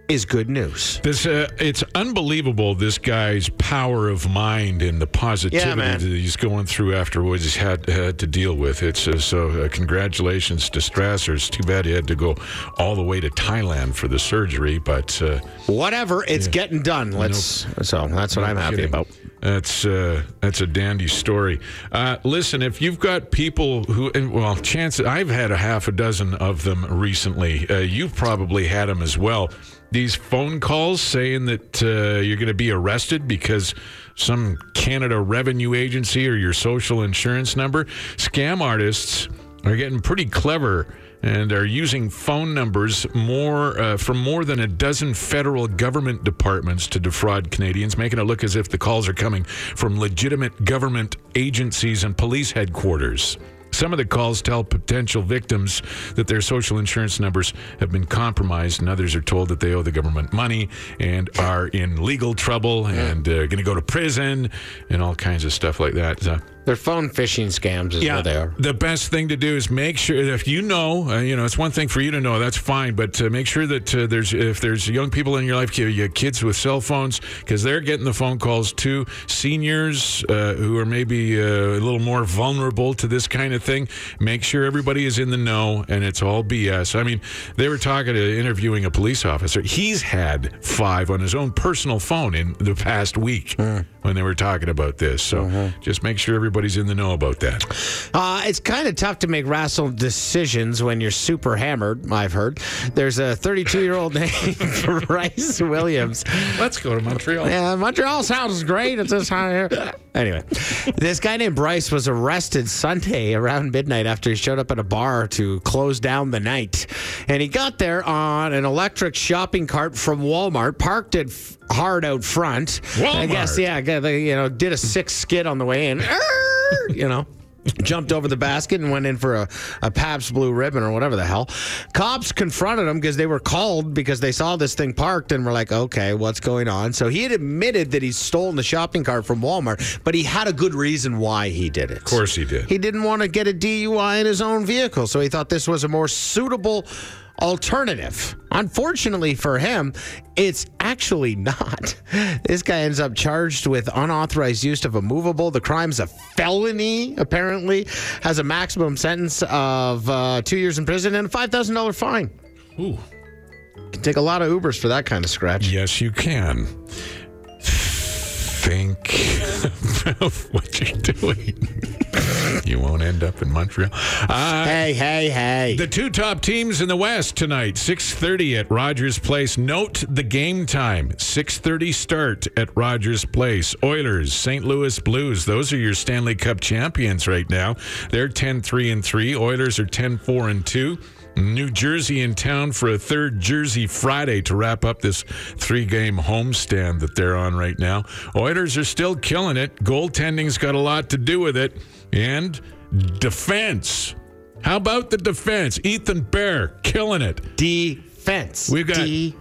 is good news. This uh, it's unbelievable. This guy's power of mind and the positivity Yeah, that he's going through after what he's had had to deal with. It's uh, so. Uh, congratulations to Strasser. It's too bad he had to go all the way to Thailand for the surgery, but uh, Whatever, it's getting done. Let's. So that's what I'm happy kidding. about. That's uh, that's a dandy story. Uh, listen, if you've got people who, well, chances I've had a half a dozen of them recently. Uh, you've probably had them as well. These phone calls saying that uh, you're going to be arrested because some Canada Revenue Agency or your social insurance number. Scam artists are getting pretty clever and are using phone numbers more uh, from more than a dozen federal government departments to defraud Canadians, making it look as if the calls are coming from legitimate government agencies and police headquarters. Some of the calls tell potential victims that their social insurance numbers have been compromised, and others are told that they owe the government money and are in legal trouble and uh, going to go to prison and all kinds of stuff like that. They're phone phishing scams, is what they are. the best thing to do is make sure if you know, uh, you know, it's one thing for you to know, that's fine, but uh, make sure that uh, there's if there's young people in your life, you kids with cell phones, because they're getting the phone calls too. Seniors uh, who are maybe uh, a little more vulnerable to this kind of thing, make sure everybody is in the know and it's all BS. I mean, they were talking to interviewing a police officer. He's had five on his own personal phone in the past week when they were talking about this. So just make sure everybody everybody's in the know about that. Uh, it's kind of tough to make rational decisions when you're super hammered, I've heard. There's a 32 year old *laughs* named Bryce Williams. Let's go to Montreal. Yeah, Montreal sounds great. It's just hot here. Anyway, this guy named Bryce was arrested Sunday around midnight after he showed up at a bar to close down the night. And he got there on an electric shopping cart from Walmart, parked f- hard out front. I guess, yeah, got the- you know, did a six skid on the way in. You know. Jumped over the basket and went in for a, a Pabst Blue Ribbon or whatever the hell. Cops confronted him because they were called because they saw this thing parked and were like, okay, what's going on? So he had admitted that he's stolen the shopping cart from Walmart, but he had a good reason why he did it. Of course he did. He didn't want to get a DUI in his own vehicle, so he thought this was a more suitable alternative. Unfortunately for him, it's actually not. *laughs* This guy ends up charged with unauthorized use of a movable. The crime's a felony, apparently, has a maximum sentence of uh, two years in prison and a $5,000 fine. Ooh. Can take a lot of Ubers for that kind of scratch. Yes, you can. Think *laughs* of what you're doing. *laughs* you won't end up in Montreal. Uh, Hey, hey, hey. The two top teams in the West tonight, 6:30 at Rogers Place. Note the game time, 6:30 start at Rogers Place. Oilers, St. Louis Blues, those are your Stanley Cup champions right now. They're 10-3 and 3. Oilers are 10-4 and 2. New Jersey in town for a third Jersey Friday to wrap up this three game homestand that they're on right now. Oilers are still killing it. Goaltending's got a lot to do with it. And defense. How about the defense? Ethan Bear killing it. Defense. We've got- defense.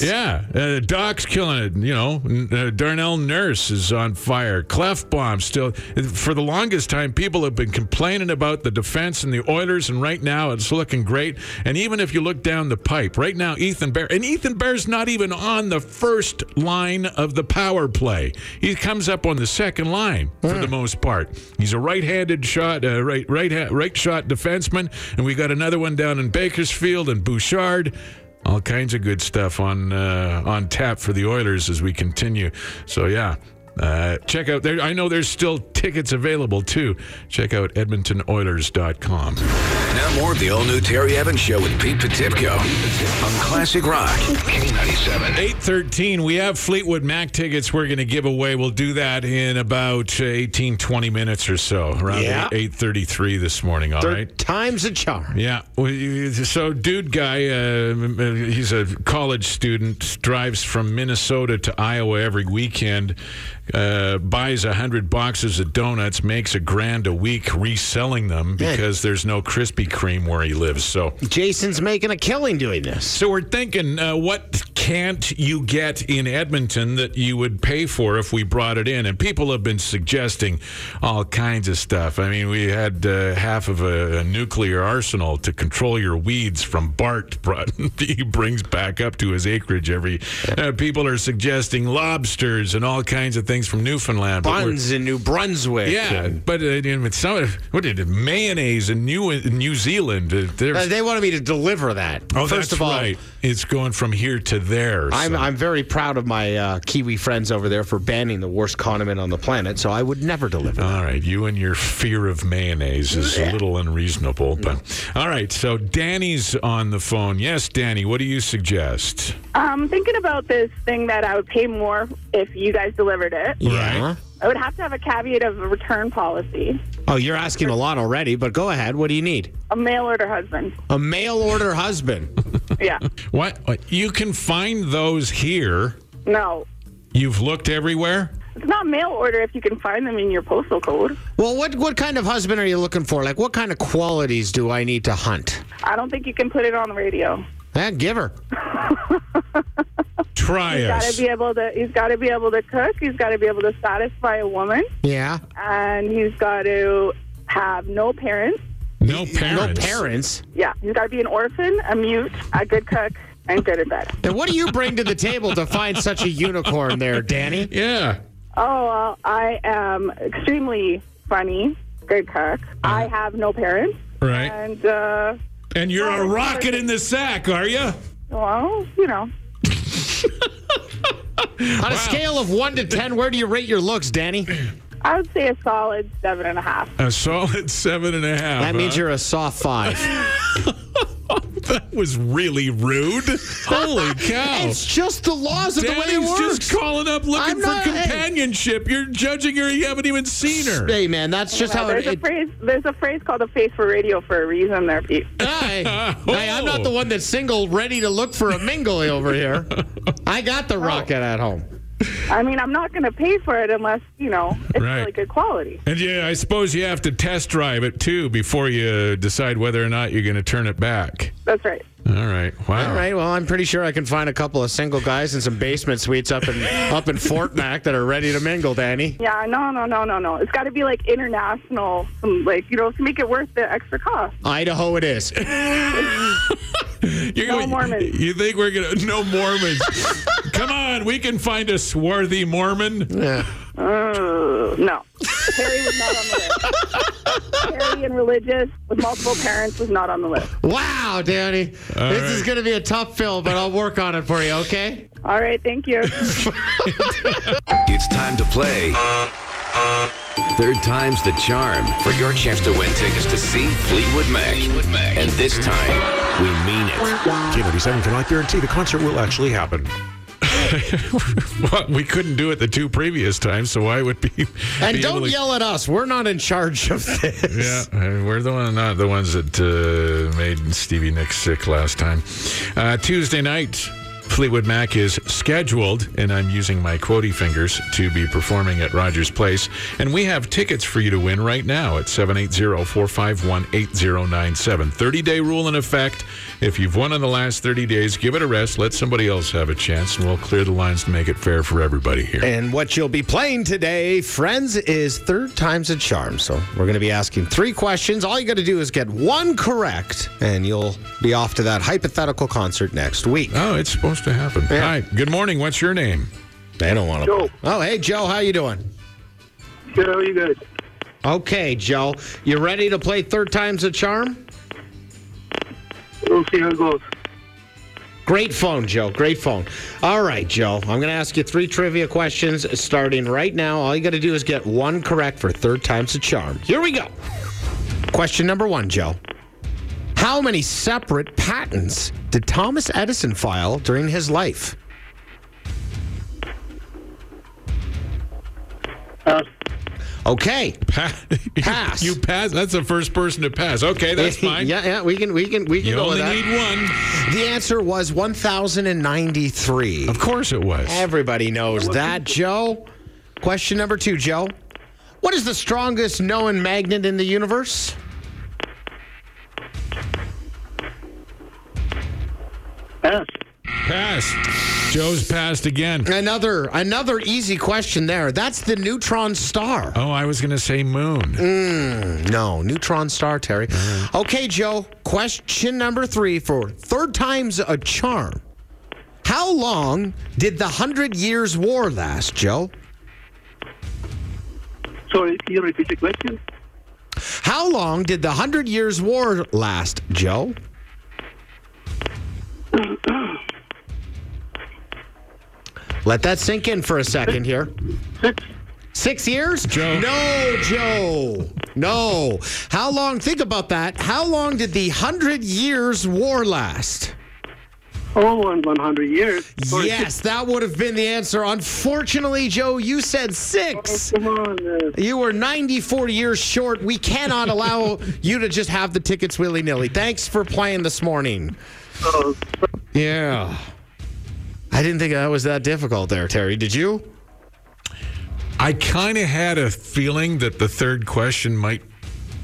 Yeah, uh, Doc's killing it. You know, uh, Darnell Nurse is on fire. Klefbom still. For the longest time, people have been complaining about the defense and the Oilers, and right now it's looking great. And even if you look down the pipe, right now Ethan Bear and Ethan Bear's not even on the first line of the power play. He comes up on the second line for the most part. He's a right-handed shot, uh, right, right, ha- right shot defenseman, and we got another one down in Bakersfield and Bouchard. All kinds of good stuff on uh, on tap for the Oilers as we continue. So yeah, uh, check out there. I know there's still tickets available too. Check out EdmontonOilers.com. Now more of the all-new Terry Evans Show with Pete Potipcoe on Classic Rock K97. 813 we have fleetwood mac tickets we're going to give away we'll do that in about uh, 18 20 minutes or so around Yeah. 833 this morning all right. Third time's a charm. Yeah. So, dude guy, uh, he's a college student, drives from Minnesota to Iowa every weekend, uh, buys a hundred boxes of donuts, makes a grand a week reselling them Yeah. because there's no Krispy Kreme where he lives. So, Jason's making a killing doing this. so we're thinking, uh, what can't you get in Edmonton that you would pay for if we brought it in? And people have been suggesting all kinds of stuff. I mean, we had uh, half of a, a nuclear arsenal to control your weeds from Bart. Brought, *laughs* he brings back up to his acreage every. Uh, people are suggesting lobsters and all kinds of things from Newfoundland. Buns in New Brunswick. yeah, and- but uh, in some what did it mayonnaise in New in New Zealand? Uh, Uh, they wanted me to deliver that. Oh, First that's of all, right. It's going from here to there. I'm, I'm very proud of my uh, Kiwi friends over there for banning the worst condiment on the planet, so I would never deliver that. all right, you and your fear of mayonnaise is a little unreasonable, but all right. So Danny's on the phone. Yes, Danny. What do you suggest? Um, thinking about this thing that I would pay more if you guys delivered it. Yeah. I would have to have a caveat of a return policy. Oh, you're asking a lot already, but go ahead. What do you need? A mail order husband. A mail order husband. *laughs* Yeah. What? what? You can find those here. No. You've looked everywhere. It's not mail order if you can find them in your postal code. well, what what kind of husband are you looking for? Like, what kind of qualities do I need to hunt? I don't think you can put it on the radio. Eh, give her. *laughs* Try He's Gotta be able to. He's got to be able to cook. He's got to be able to satisfy a woman, Yeah. and he's got to have no parents. No parents. No parents. Yeah, he's got to be an orphan, a mute, a good cook, and good in bed. And what do you bring to the table to find such a unicorn there, Danny? Yeah. Oh, well, I am extremely funny, good cook. I have no parents, Right. and uh, And you're a rocket in the sack, are you? well, you know, *laughs* On a scale of one to ten, where do you rate your looks, Danny? I would say a solid seven and a half. A solid seven and a half. That means huh? you're a soft five. *laughs* That was really rude. Holy *laughs* cow. it's just the laws of the way it Danny's works. just calling up looking I'm for not- hey. companionship. You're judging her. You haven't even seen her. Hey, man, that's just how there's it. a it phrase. There's a phrase called a face for radio for a reason. There, Pete. *laughs* hey, *laughs* hey, I'm not the oh. one that's single, ready to look for a mingle over here. I got the rocket at home. I mean, I'm not going to pay for it unless you know it's Right. really good quality. And yeah, I suppose you have to test drive it too before you decide whether or not you're going to turn it back. That's right. All right. Wow. All right. Well, I'm pretty sure I can find a couple of single guys in some basement suites up in up in Fort Mac that are ready to mingle, Danny. Yeah, no, no, no, no, no. It's got to be like international, like you know, to make it worth the extra cost. Idaho, it is. *laughs* You're No gonna- Mormons. You think we're gonna no Mormons? *laughs* Come on, we can find a swarthy Mormon. Yeah. Uh, no, Harry was not on the list. Terry and religious with multiple parents was not on the list. Wow, Danny. All this is going to be a tough fill, but I'll work on it for you. Okay. All right, thank you. *laughs* It's time to play. Third time's the charm for your chance to win tickets to see Fleetwood Mac. And this time, we mean it. K97 cannot guarantee the concert will actually happen. *laughs* Well, we couldn't do it the two previous times, so why would be? And be don't to- yell at us. We're not in charge of this. Yeah, uh, we're the one, not the ones that uh, made Stevie Nicks sick last time. Uh, Tuesday night, Fleetwood Mac is scheduled, and I'm using my quotey fingers to be performing at Rogers Place. And we have tickets for you to win right now at 780 451 8097. 30 day rule in effect. If you've won in the last 30 days, give it a rest. Let somebody else have a chance, and we'll clear the lines to make it fair for everybody here. And what you'll be playing today, friends, is third time's a charm. So we're going to be asking three questions. All you got to do is get one correct, and you'll be off to that hypothetical concert next week. Oh, it's supposed to happen. Yeah. Hi, good morning. What's your name? They don't want to. Joe. Oh, hey, Joe, how you doing? Good, how are you guys? Okay, Joe, you ready to play third time's a charm? We'll see how it goes. Great phone, Joe. Great phone. All right, Joe. I'm going to ask you three trivia questions starting right now. All you got to do is get one correct for third time's a charm. Here we go. Question number one, Joe. How many separate patents did Thomas Edison file during his life? Okay. Pa- *laughs* Pass. You pass. That's the first person to pass. Okay, that's *laughs* fine. yeah, yeah, we can, we can, we can You go only with that. need one. The answer was 1,093. Of course it was. Everybody knows that, Joe. Question number two, Joe. What is the strongest known magnet in the universe? pass. Pass. Joe's passed again. Another another easy question there. That's the neutron star. Oh, I was going to say moon. Mm, no, neutron star, Terry. Mm. Okay, Joe. Question number three for third time's a charm. How long did the Hundred Years' War last, Joe? Sorry, can you repeat the question? How long did the Hundred Years' War last, Joe? *clears throat* Let that sink in for a second here. Six. Six years? Joe. No, Joe. No. How long? Think about that. How long did the Hundred Years' War last? Oh, one 100 years. Sorry. Yes, that would have been the answer. Unfortunately, Joe, you said six. Come on. Uh, You were 94 years short. We cannot allow *laughs* you to just have the tickets willy nilly. Thanks for playing this morning. uh, Yeah. I didn't think that was that difficult there, Terry. Did you? I kind of had a feeling that the third question might,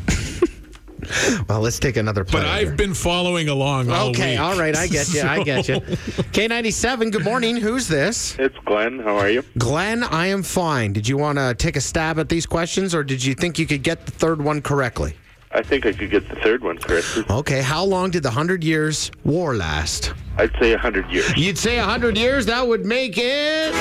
*laughs* Well, let's take another play. but I've been following along all Okay, week. all right, I get you. I get you. *laughs* K97, good morning. Who's this? It's Glenn. How are you? Glenn, I am fine. Did you want to take a stab at these questions or did you think you could get the third one correctly? I think I could get the third one Chris. Okay, how long did the Hundred Years' War last? I'd say 100 years. You'd say 100 years, that would make it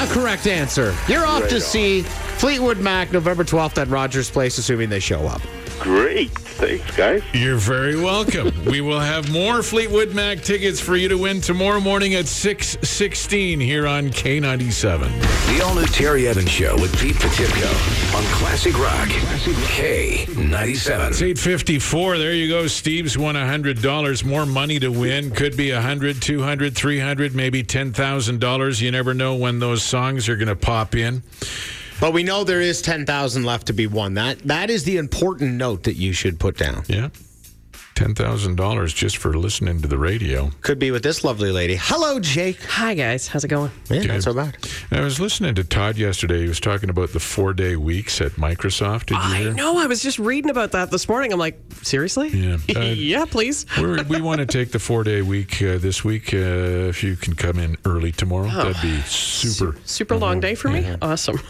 a correct answer. You're off Right to on. see Fleetwood Mac November 12th at Rogers Place, assuming they show up. Great. Thanks, guys. You're very welcome. *laughs* we will have more Fleetwood Mac tickets for you to win tomorrow morning at 6:16 here on K97. The all new Terry Evans Show with Pete Potipcoe on Classic Rock. K97. It's 854. There you go. Steve's won $100. More money to win. Could be 100, 200, 300, maybe $10,000. You never know when those songs are going to pop in. But we know there is 10,000 left to be won. That That is the important note that you should put down. Yeah. $10,000 just for listening to the radio. Could be with this lovely lady. Hello, Jake. Hi, guys. How's it going? Yeah, not so bad. I was listening to Todd yesterday. He was talking about the four day weeks at Microsoft. Did you I hear? know. I was just reading about that this morning. I'm like, seriously? Yeah. *laughs* Uh, yeah, please. *laughs* We're, we want to take the four day week uh, this week. Uh, if you can come in early tomorrow, Oh. that'd be super. Super long day for me. Awesome. *laughs*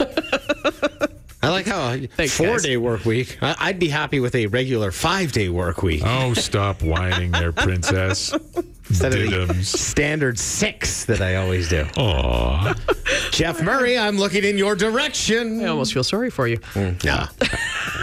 I like how a Thanks, four guys. day work week. I- I'd be happy with a regular five day work week. Oh, stop whining there, princess. *laughs* Instead of the standard six that I always do. Aw. Jeff Murray, I'm looking in your direction. I almost feel sorry for you. Yeah.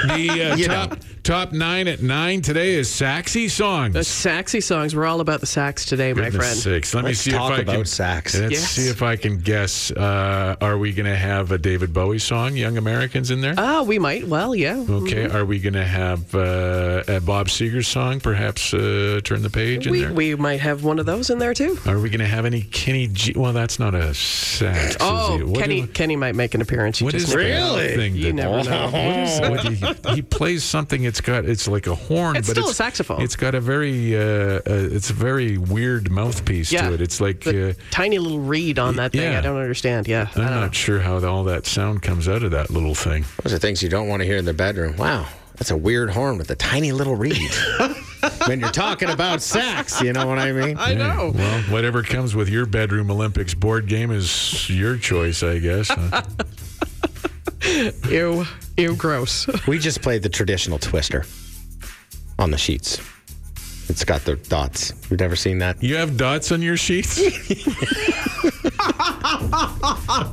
The uh, *laughs* You top top nine at nine today is Saxy songs. The saxy songs. We're all about the sax today, my Goodness friend. sakes. Let me Let's see talk if I about can sax. Let's Yes. see if I can guess. Uh, are we going to have a David Bowie song, "Young Americans," in there? Ah, we might. Well, yeah. Okay. Are we going to have uh, a Bob Seger song, perhaps uh, "Turn the Page" in We, there? we might have one of those in there too. Are we going to have any Kenny G? Well, that's not a sax. is Oh, it? What Kenny do- Kenny might make an appearance. You What just is never that know. thing? You that- never know. What is what he, he plays something. It's got. It's like a horn, It's but still a saxophone. It's got a very. Uh, uh, it's a very weird mouthpiece Yeah. to it. It's like. The Uh, tiny little reed on that thing. yeah. I don't understand. Yeah. I I'm don't know. sure how all that sound comes out of that little thing. Those are things you don't want to hear in the bedroom. Wow, that's a weird horn with a tiny little reed. *laughs* when you're talking about sex, you know what I mean? I know. Well, whatever comes with your bedroom Olympics board game is your choice, I guess. huh? *laughs* *laughs* Ew. Ew. Gross. *laughs* We just played the traditional twister on the sheets. It's got the dots. You've never seen that? you have dots on your sheets? *laughs*